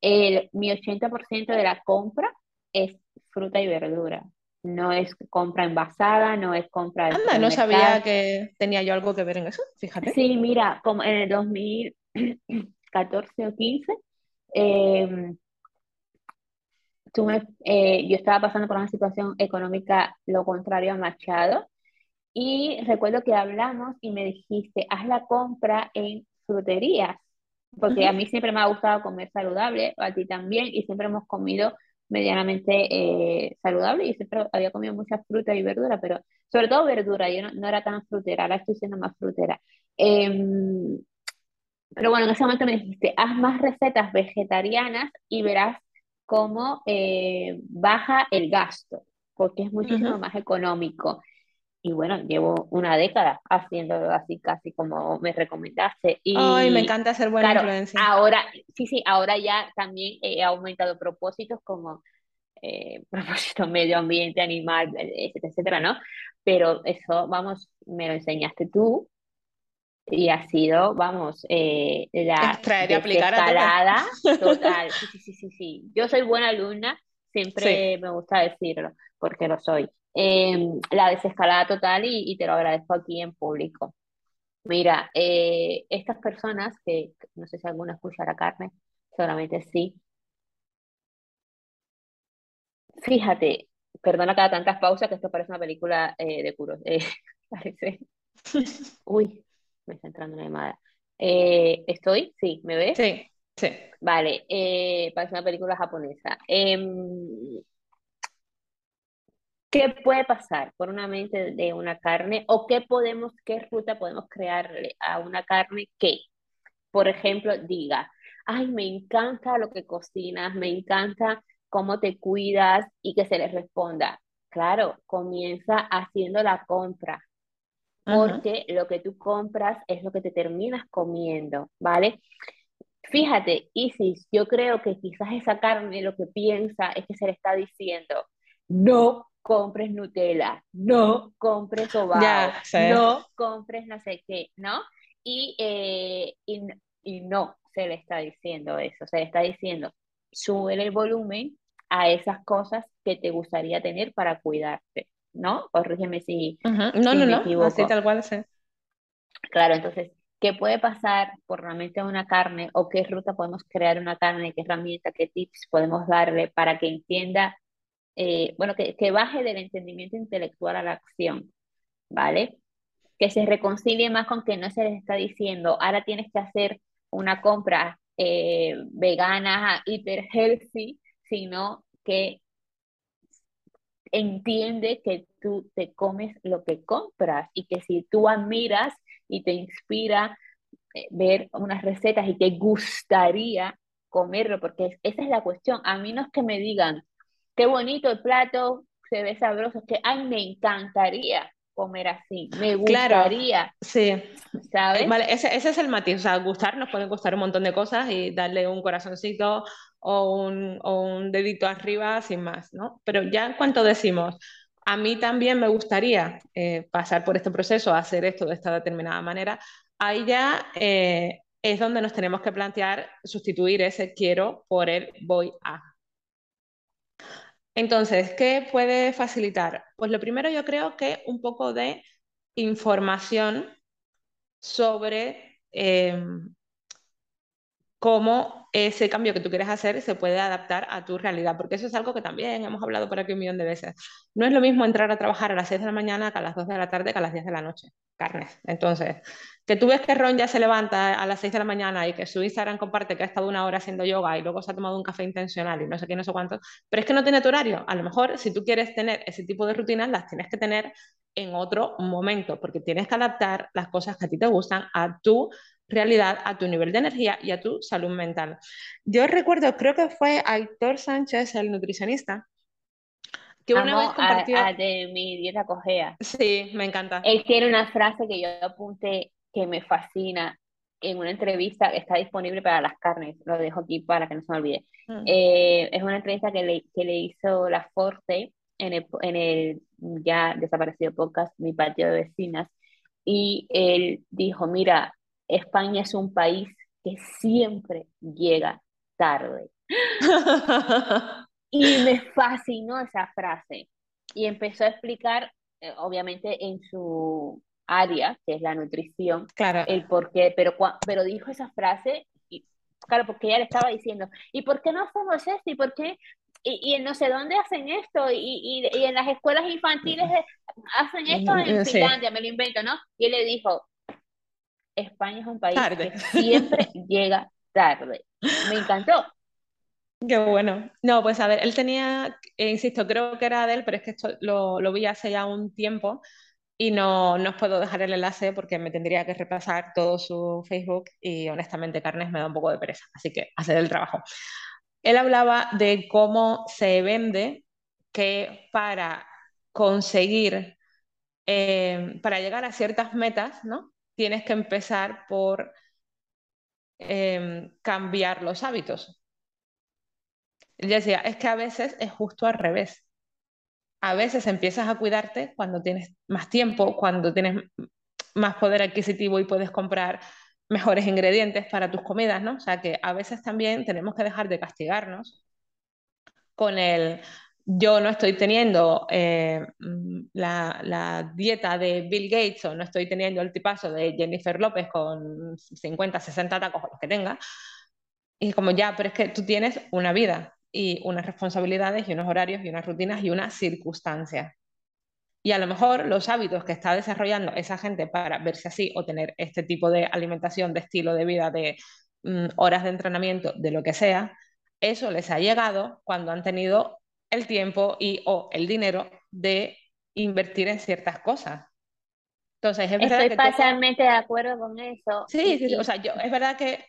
Speaker 1: el, mi 80% de la compra es fruta y verdura. No es compra envasada, no es compra de
Speaker 2: Anda, no sabía que tenía yo algo que ver en eso, fíjate.
Speaker 1: Sí, mira, como en el 2014 o 15, eh, eh, yo estaba pasando por una situación económica lo contrario a Machado y recuerdo que hablamos y me dijiste, haz la compra en fruterías, porque a mí siempre me ha gustado comer saludable, a ti también, y siempre hemos comido medianamente eh, saludable y siempre había comido mucha fruta y verdura, pero sobre todo verdura, yo no, era tan frutera, ahora estoy siendo más frutera. Em, pero bueno, en ese momento me dijiste, haz más recetas vegetarianas y verás cómo eh, baja el gasto, porque es muchísimo más económico. Y bueno, llevo una década haciéndolo así casi como me recomendaste. Y,
Speaker 2: Ay, me encanta ser buena influencia.
Speaker 1: Ahora, sí, sí, ahora ya también he aumentado propósitos como eh, (laughs) propósito medio ambiente, animal, etcétera, etcétera, ¿no? Pero eso, vamos, me lo enseñaste tú y ha sido, vamos, eh, la
Speaker 2: Extraer y aplicar
Speaker 1: escalada (laughs) total. Sí, sí, sí, sí, Yo soy buena alumna, siempre me gusta decirlo, porque lo soy. Em, la desescalada total y, te lo agradezco aquí en público. Mira, eh, estas personas que no sé si alguno escucha la carne, seguramente sí. Fíjate, perdona cada tantas pausas que esto parece una película eh, de curos. (laughs) parece. (laughs) Uy, me está entrando una llamada. Eh, ¿estoy? Sí, ¿me ves?
Speaker 2: Sí, sí.
Speaker 1: Vale, eh, parece una película japonesa. ¿Qué puede pasar por una mente de una carne o qué podemos, qué ruta podemos crearle a una carne que, por ejemplo, diga, ay, me encanta lo que cocinas, me encanta cómo te cuidas y que se les responda, claro, comienza haciendo la compra, porque lo que tú compras es lo que te terminas comiendo, ¿vale? Fíjate, Isis, yo creo que quizás esa carne lo que piensa es que se le está diciendo, no compres Nutella, no compres sobao, no compres no sé qué, ¿no? Y, eh, y, y, no se le está diciendo eso, se le está diciendo, sube el volumen a esas cosas que te gustaría tener para cuidarte. ¿no? Corrígeme si,
Speaker 2: no, no, no, así tal cual, sí.
Speaker 1: Claro, entonces, ¿qué puede pasar por la mente de una carne o qué ruta podemos crear una carne, qué herramienta, qué tips podemos darle para que entienda, eh, bueno, que, que baje del entendimiento intelectual a la acción, ¿vale? Que se reconcilie más con que no se les está diciendo, ahora tienes que hacer una compra eh, vegana, hiper healthy, sino que entiende que tú te comes lo que compras y que si tú admiras y te inspira eh, ver unas recetas y te gustaría comerlo, porque esa es la cuestión. A mí no es que me digan, qué bonito el plato, se ve sabroso, es que, ay, me encantaría comer así, me gustaría.
Speaker 2: sí. ¿Sabes? Vale, ese, ese, es el matiz, o sea, gustar, nos pueden gustar un montón de cosas y darle un corazoncito o un, o un dedito arriba sin más, ¿no? Pero ya en cuanto decimos, a mí también me gustaría eh, pasar por este proceso, hacer esto de esta determinada manera, ahí ya eh, es donde nos tenemos que plantear sustituir ese quiero por el voy a. Entonces, ¿qué puede facilitar? Pues lo primero yo creo que un poco de información sobre em, cómo ese cambio que tú quieres hacer se puede adaptar a tu realidad, porque eso es algo que también hemos hablado por aquí un millón de veces. No es lo mismo entrar a trabajar a las 6 de la mañana que a las 2 de la tarde que a las 10 de la noche, carnes. Entonces, que tú ves que Ron ya se levanta a las 6 de la mañana y que su Instagram comparte que ha estado una hora haciendo yoga y luego se ha tomado un café intencional y no sé qué, no sé cuánto, pero es que no tiene tu horario. A lo mejor si tú quieres tener ese tipo de rutinas, las tienes que tener en otro momento, porque tienes que adaptar las cosas que a ti te gustan a tu realidad, a tu nivel de energía y a tu salud mental. Yo recuerdo, creo que fue Aitor Sánchez, el nutricionista,
Speaker 1: que una vez compartió... A, de mi dieta cogea.
Speaker 2: Sí, me encanta.
Speaker 1: Él tiene una frase que yo apunté que me fascina en una entrevista que está disponible para las carnes, lo dejo aquí para que no se me olvide. Mm. Eh, es una entrevista que le, que le hizo La Forte en el, en el ya desaparecido podcast Mi Patio de Vecinas, y él dijo, mira, España es un país que siempre llega tarde. (laughs) y me fascinó esa frase. Y empezó a explicar, eh, obviamente, en su área, que es la nutrición,
Speaker 2: claro.
Speaker 1: el por qué, pero, pero dijo esa frase, y, claro, porque ella le estaba diciendo, ¿y por qué no hacemos esto? ¿Y por qué? Y, en no sé dónde hacen esto, y, y, en las escuelas infantiles hacen esto en Finlandia, me lo invento, ¿no? Y él le dijo, España es un país que siempre (laughs) llega tarde. Me encantó.
Speaker 2: Qué bueno. No, pues a ver, él tenía, eh, insisto, creo que era de él, pero es que esto lo, lo vi hace ya un tiempo y no, no os puedo dejar el enlace porque me tendría que repasar todo su Facebook y honestamente Carnes me da un poco de pereza, así que hacer el trabajo. Él hablaba de cómo se vende que para conseguir, eh, para llegar a ciertas metas, ¿no? Tienes que empezar por em, cambiar los hábitos. Él decía, es que a veces es justo al revés. A veces empiezas a cuidarte cuando tienes más tiempo, cuando tienes más poder adquisitivo y puedes comprar mejores ingredientes para tus comidas, ¿no? O sea que a veces también tenemos que dejar de castigarnos con el yo no estoy teniendo eh, la, dieta de Bill Gates o no estoy teniendo el tipazo de Jennifer López con 50, 60 tacos o los que tenga. Y como ya, pero es que tú tienes una vida y unas responsabilidades y unos horarios y unas rutinas y unas circunstancias. Y a lo mejor los hábitos que está desarrollando esa gente para verse así o tener este tipo de alimentación, de estilo de vida, de mm, horas de entrenamiento, de lo que sea, eso les ha llegado cuando han tenido el tiempo y o el dinero de invertir en ciertas cosas.
Speaker 1: Entonces, es verdad Estoy parcialmente de acuerdo con eso.
Speaker 2: Sí, sí, o sea, yo, es verdad que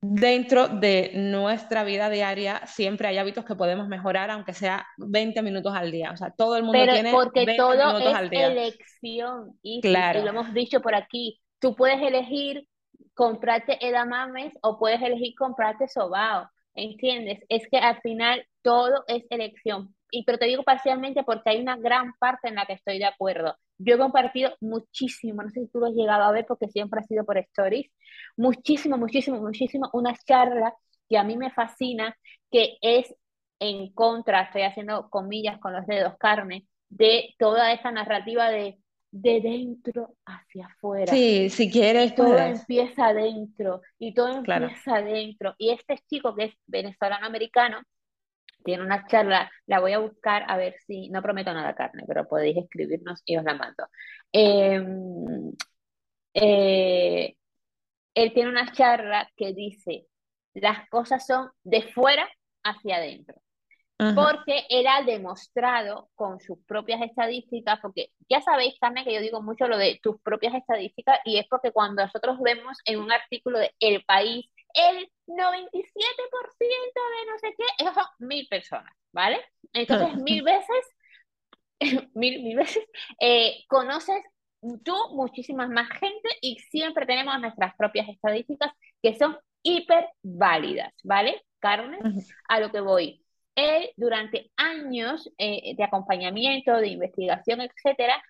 Speaker 2: dentro de nuestra vida diaria siempre hay hábitos que podemos mejorar, aunque sea 20 minutos al día. O sea, todo el mundo tiene
Speaker 1: porque
Speaker 2: 20
Speaker 1: todo
Speaker 2: minutos
Speaker 1: es
Speaker 2: al día.
Speaker 1: elección. Y, claro. y lo hemos dicho por aquí. Tú puedes elegir comprarte edamames o puedes elegir comprarte sobao. ¿Entiendes? Es que al final todo es elección. Y pero te digo parcialmente porque hay una gran parte en la que estoy de acuerdo. Yo he compartido muchísimo, no sé si tú lo has llegado a ver porque siempre ha sido por stories, muchísimo, muchísimo, muchísimo, una charla que a mí me fascina, que es en contra, estoy haciendo comillas con los dedos, carne, de toda esa narrativa de de dentro hacia afuera.
Speaker 2: Sí, si quieres.
Speaker 1: Y todo empieza adentro, y todo empieza adentro. Y este chico que es venezolano americano, tiene una charla, la voy a buscar a ver si, no prometo nada carne, pero podéis escribirnos y os la mando. Em, eh, él tiene una charla que dice, las cosas son de fuera hacia adentro porque ha demostrado con sus propias estadísticas, porque ya sabéis, Carmen, que yo digo mucho lo de tus propias estadísticas, y es porque cuando nosotros vemos en un artículo de El País, el 97% de no sé qué, esos son mil personas, ¿vale? Entonces, mil veces, (laughs) mil, mil veces, eh, conoces tú muchísimas más gente y siempre tenemos nuestras propias estadísticas que son hiper válidas, ¿vale? Carmen, a lo que voy él durante años eh, de acompañamiento, de investigación, etcétera,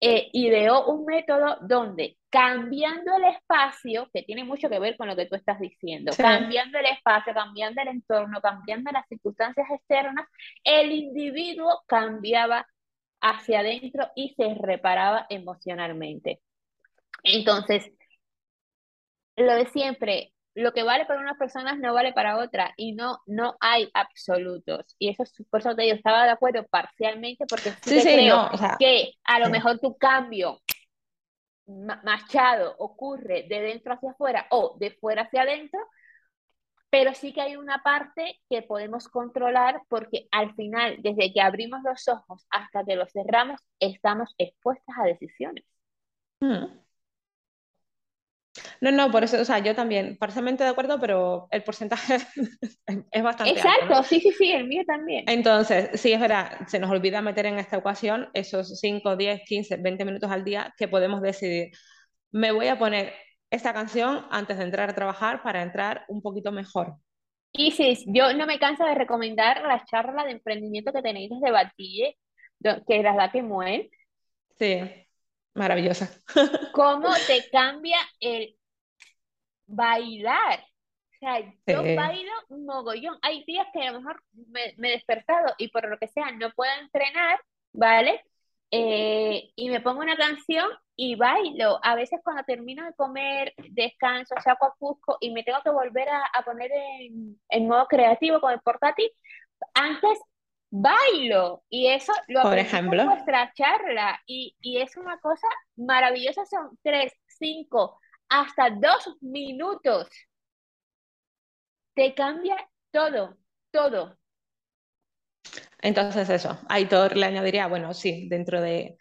Speaker 1: eh, ideó un método donde cambiando el espacio, que tiene mucho que ver con lo que tú estás diciendo, cambiando el espacio, cambiando el entorno, cambiando las circunstancias externas, el individuo cambiaba hacia adentro y se reparaba emocionalmente. Entonces, lo de siempre, lo que vale para unas personas no vale para otras y no, no hay absolutos. Y eso es, por eso te digo, estaba de acuerdo parcialmente porque sí, creo que a lo mejor tu cambio machado ocurre de dentro hacia afuera o de fuera hacia adentro, pero sí que hay una parte que podemos controlar porque al final, desde que abrimos los ojos hasta que los cerramos, estamos expuestas a decisiones. Hmm.
Speaker 2: No, no, por eso, o sea, yo también, parcialmente de acuerdo, pero el porcentaje (laughs) es bastante
Speaker 1: Exacto, sí, sí, sí, el mío también.
Speaker 2: Entonces, sí, es verdad, se nos olvida meter en esta ecuación esos 5, 10, 15, 20 minutos al día que podemos decidir, me voy a poner esta canción antes de entrar a trabajar para entrar un poquito mejor.
Speaker 1: Y sí, yo no me canso de recomendar la charla de emprendimiento que tenéis desde Batille, que las da mueve.
Speaker 2: Sí, maravillosa. (laughs)
Speaker 1: ¿Cómo te cambia el bailar? O sea, yo bailo un mogollón. Hay días que a lo mejor me, me, he despertado y por lo que sea no puedo entrenar, ¿vale? Eh, y me pongo una canción y bailo. A veces cuando termino de comer, descanso, saco a Cusco y me tengo que volver a, a poner en, en, modo creativo con el portátil, antes bailo. Y eso lo
Speaker 2: Por ejemplo.
Speaker 1: en nuestra charla. Y, y es una cosa maravillosa. Son tres, cinco, hasta dos minutos. Te cambia todo, todo.
Speaker 2: Entonces eso, Aitor le añadiría, bueno, sí, dentro de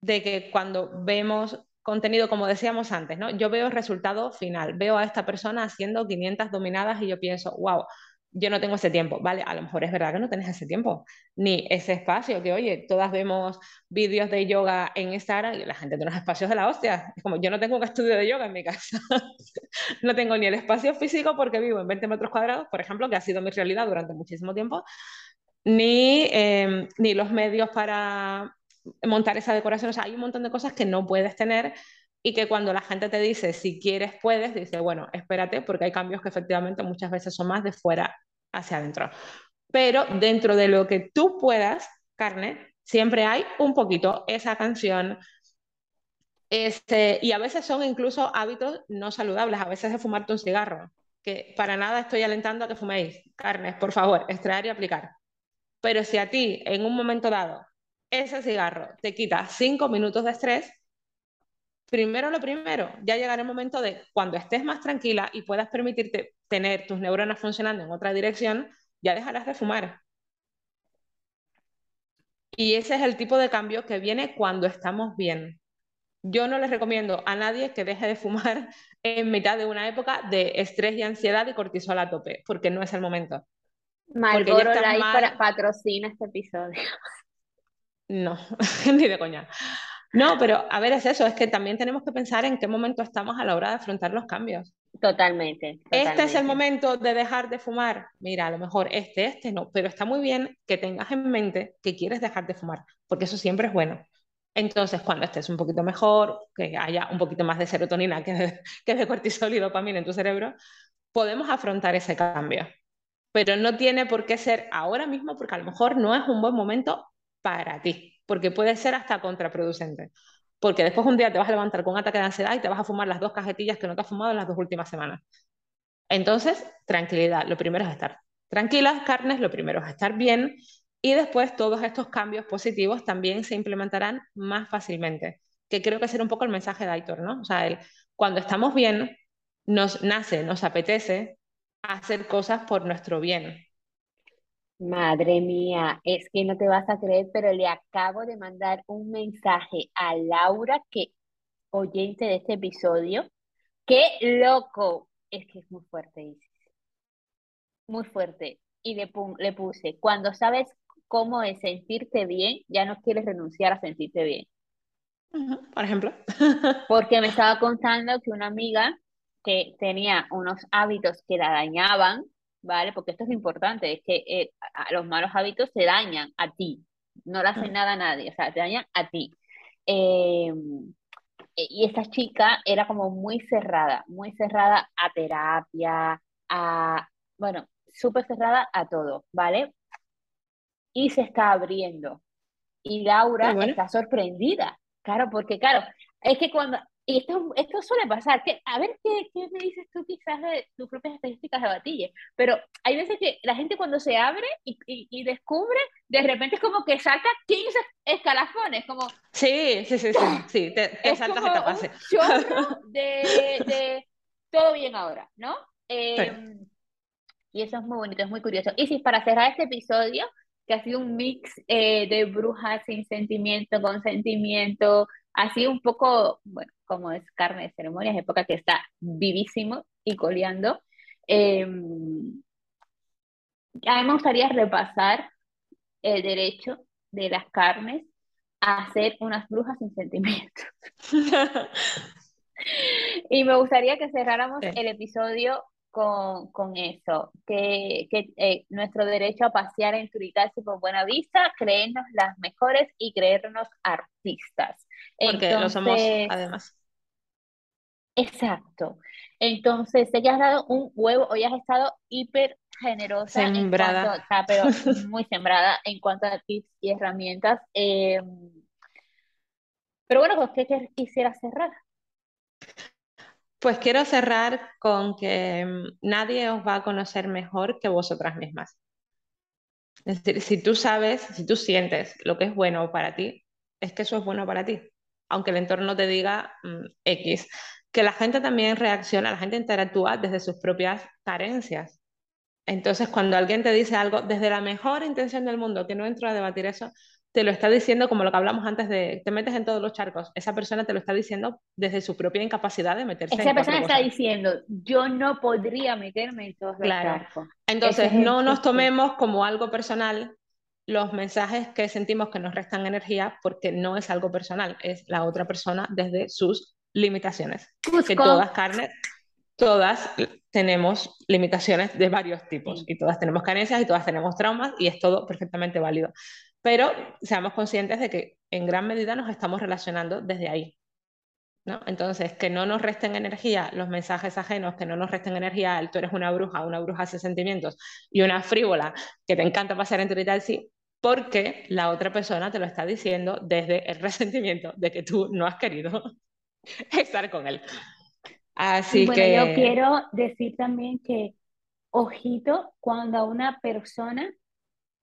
Speaker 2: de que cuando vemos contenido, como decíamos antes, ¿no? Yo veo el resultado final, veo a esta persona haciendo 500 dominadas y yo pienso, wow, yo no tengo ese tiempo, ¿vale? A lo mejor es verdad que no tenés ese tiempo, ni ese espacio, que oye, todas vemos vídeos de yoga en Instagram y la gente tiene unos espacios de la hostia. Es como, yo no tengo un (laughs) estudio de yoga en mi casa, (laughs) no tengo ni el espacio físico porque vivo en 20 metros cuadrados, por ejemplo, que ha sido mi realidad durante muchísimo tiempo, ni, em, ni los medios para montar esa decoración. O sea, hay un montón de cosas que no puedes tener y que cuando la gente te dice si quieres, puedes, dice, bueno, espérate, porque hay cambios que efectivamente muchas veces son más de fuera hacia adentro. Pero dentro de lo que tú puedas, carne, siempre hay un poquito esa canción. Este, y a veces son incluso hábitos no saludables, a veces de fumarte un cigarro, que para nada estoy alentando a que fuméis carnes, por favor, extraer y aplicar. Pero si a ti en un momento dado ese cigarro te quita cinco minutos de estrés, primero lo primero, ya llegará el momento de cuando estés más tranquila y puedas permitirte tener tus neuronas funcionando en otra dirección, ya dejarás de fumar. Y ese es el tipo de cambio que viene cuando estamos bien. Yo no les recomiendo a nadie que deje de fumar (laughs) en mitad de una época de estrés y ansiedad y cortisol a tope, porque no es el momento.
Speaker 1: Marlboro Light patrocina este episodio.
Speaker 2: No, (laughs) ni de coña. No, pero a ver, es eso, es que también tenemos que pensar en qué momento estamos a la hora de afrontar los cambios.
Speaker 1: Totalmente,
Speaker 2: Este es el momento de dejar de fumar. Mira, a lo mejor este, este no, pero está muy bien que tengas en mente que quieres dejar de fumar, porque eso siempre es bueno. Entonces, cuando estés un poquito mejor, que haya un poquito más de serotonina que de, (laughs) que de cortisol y dopamina en tu cerebro, podemos afrontar ese cambio. Pero no tiene por qué ser ahora mismo, porque a lo mejor no es un buen momento para ti, porque puede ser hasta contraproducente. Porque después un día te vas a levantar con un ataque de ansiedad y te vas a fumar las dos cajetillas que no te has fumado en las dos últimas semanas. Entonces, tranquilidad. Lo primero es estar tranquilas, carnes, lo primero es estar bien y después todos estos cambios positivos también se implementarán más fácilmente. Que creo que será un poco el mensaje de Aitor, ¿no? O sea, cuando estamos bien, nos nace, nos apetece hacer cosas por nuestro bien,
Speaker 1: Madre mía, es que no te vas a creer, pero le acabo de mandar un mensaje a Laura, que oyente de este episodio. ¡Qué loco! Es que es muy fuerte, Isis. Muy fuerte. Y le, le puse, cuando sabes cómo es sentirte bien, ya no quieres renunciar a sentirte bien.
Speaker 2: por ejemplo. (laughs)
Speaker 1: Porque me estaba contando que una amiga que tenía unos hábitos que la dañaban, ¿vale? Porque esto es importante, es que eh, los malos hábitos te dañan a ti, no le hacen nada a nadie, o sea, te dañan a ti. Em, e, y esta chica era como muy cerrada, muy cerrada a terapia, a, bueno, súper cerrada a todo, ¿vale? Y se está abriendo. Y Laura está sorprendida, claro, porque claro, es que cuando, y esto, esto suele pasar, que, a ver, ¿qué, ¿qué me dices tú quizás de tus propias estadísticas de batille. Pero hay veces que la gente cuando se abre y, y, descubre, de repente es como que salta 15 escalafones, como...
Speaker 2: Sí, sí, sí, sí, sí, te, te saltas etapas.
Speaker 1: Un (laughs) de, de, todo bien ahora, ¿no? Em, y eso es muy bonito, es muy curioso. Y si para cerrar este episodio, que ha sido un mix eh, de brujas sin sentimiento, con sentimiento, así un poco, bueno, como es carne de ceremonias, época que está vivísimo y coleando. Eh, a mí me gustaría repasar el derecho de las carnes a ser unas brujas sin sentimientos. (laughs) y me gustaría que cerráramos el episodio con, con eso, que, que eh, nuestro derecho a pasear en Turitas y por buena vista, creernos las mejores y creernos artistas.
Speaker 2: Porque lo somos además.
Speaker 1: Exacto. Entonces, ella has dado un huevo, hoy has estado hiper generosa,
Speaker 2: sembrada.
Speaker 1: pero (laughs) muy sembrada en cuanto a tips y herramientas. Em, pero bueno, pues, ¿qué quisiera cerrar?
Speaker 2: Pues quiero cerrar con que mm, nadie os va a conocer mejor que vosotras mismas. Es decir, si tú sabes, si tú sientes lo que es bueno para ti, es que eso es bueno para ti, aunque el entorno te diga mm, X. Que la gente también reacciona, la gente interactúa desde sus propias carencias. Entonces, cuando alguien te dice algo desde la mejor intención del mundo, que no entro a debatir eso, te lo está diciendo como lo que hablamos antes de te metes en todos los charcos. Esa persona te lo está diciendo desde su propia incapacidad de meterse
Speaker 1: Esa persona está diciendo, yo no podría meterme en todos los charcos.
Speaker 2: Entonces, no nos tomemos como algo personal los mensajes que sentimos que nos restan energía porque no es algo personal, es la otra persona desde sus limitaciones. Que todas carnes, todas tenemos limitaciones de varios tipos y todas tenemos carencias y todas tenemos traumas y es todo perfectamente válido pero seamos conscientes de que en gran medida nos estamos relacionando desde ahí. ¿no? Entonces, que no nos resten energía los mensajes ajenos, que no nos resten energía el tú eres una bruja, una bruja hace sentimientos y una frívola que te encanta pasar en y sí, porque la otra persona te lo está diciendo desde el (laughs) resentimiento de que tú no has querido (laughs) estar con él. Así
Speaker 1: bueno,
Speaker 2: que...
Speaker 1: yo quiero decir también que, ojito, cuando a una persona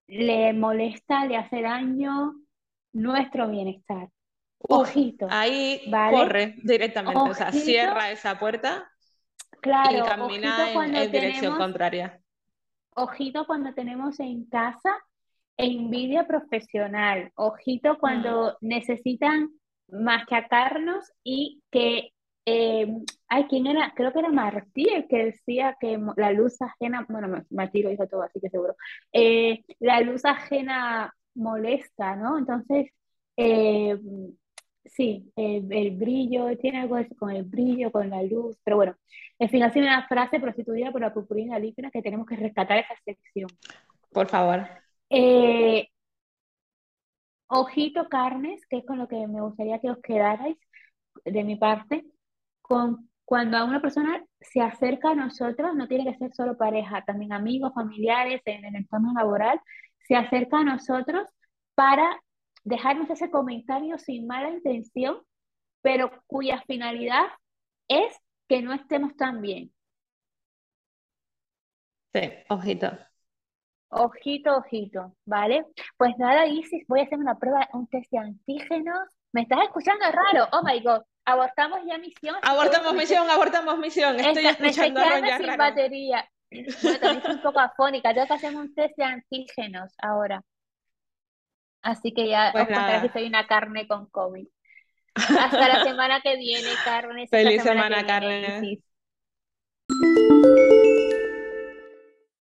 Speaker 1: le molesta, le hace daño nuestro bienestar. Ojito.
Speaker 2: Ahí corre directamente, o sea, cierra esa puerta
Speaker 1: claro,
Speaker 2: y camina en, dirección contraria.
Speaker 1: Ojito cuando tenemos en casa envidia profesional. Ojito cuando mm. necesitan machacarnos y que eh, ay, ¿quién era? Creo que era Martí el que decía que la luz ajena, bueno, Martí lo dijo todo, así que seguro, eh, la luz ajena molesta, ¿no? Entonces, eh, sí, el brillo, tiene algo con el brillo, con la luz, pero bueno, en fin, así una frase prostituida por la purpurina líquida que tenemos que rescatar esa sección.
Speaker 2: Por favor.
Speaker 1: ojito carnes, que es con lo que me gustaría que os quedarais de mi parte con, cuando a una persona se acerca a nosotros, no tiene que ser solo pareja, también amigos, familiares, en el entorno laboral, se acerca a nosotros para dejarnos ese comentario sin mala intención, pero cuya finalidad es que no estemos tan bien.
Speaker 2: Sí, ojito.
Speaker 1: Ojito, ojito, ¿vale? Pues nada, Isis, voy a hacer una prueba, un test de antígenos. ¿Me estás escuchando raro? Oh my God abortamos ya misión.
Speaker 2: Abortamos misión, abortamos misión. Estoy escuchando
Speaker 1: me sin batería. También estoy un poco afónica. Tengo que hacer un test de antígenos ahora. Así que ya pues os que soy una carne con COVID. Hasta la semana que viene, Carmen. (laughs)
Speaker 2: Feliz semana, semana Carmen.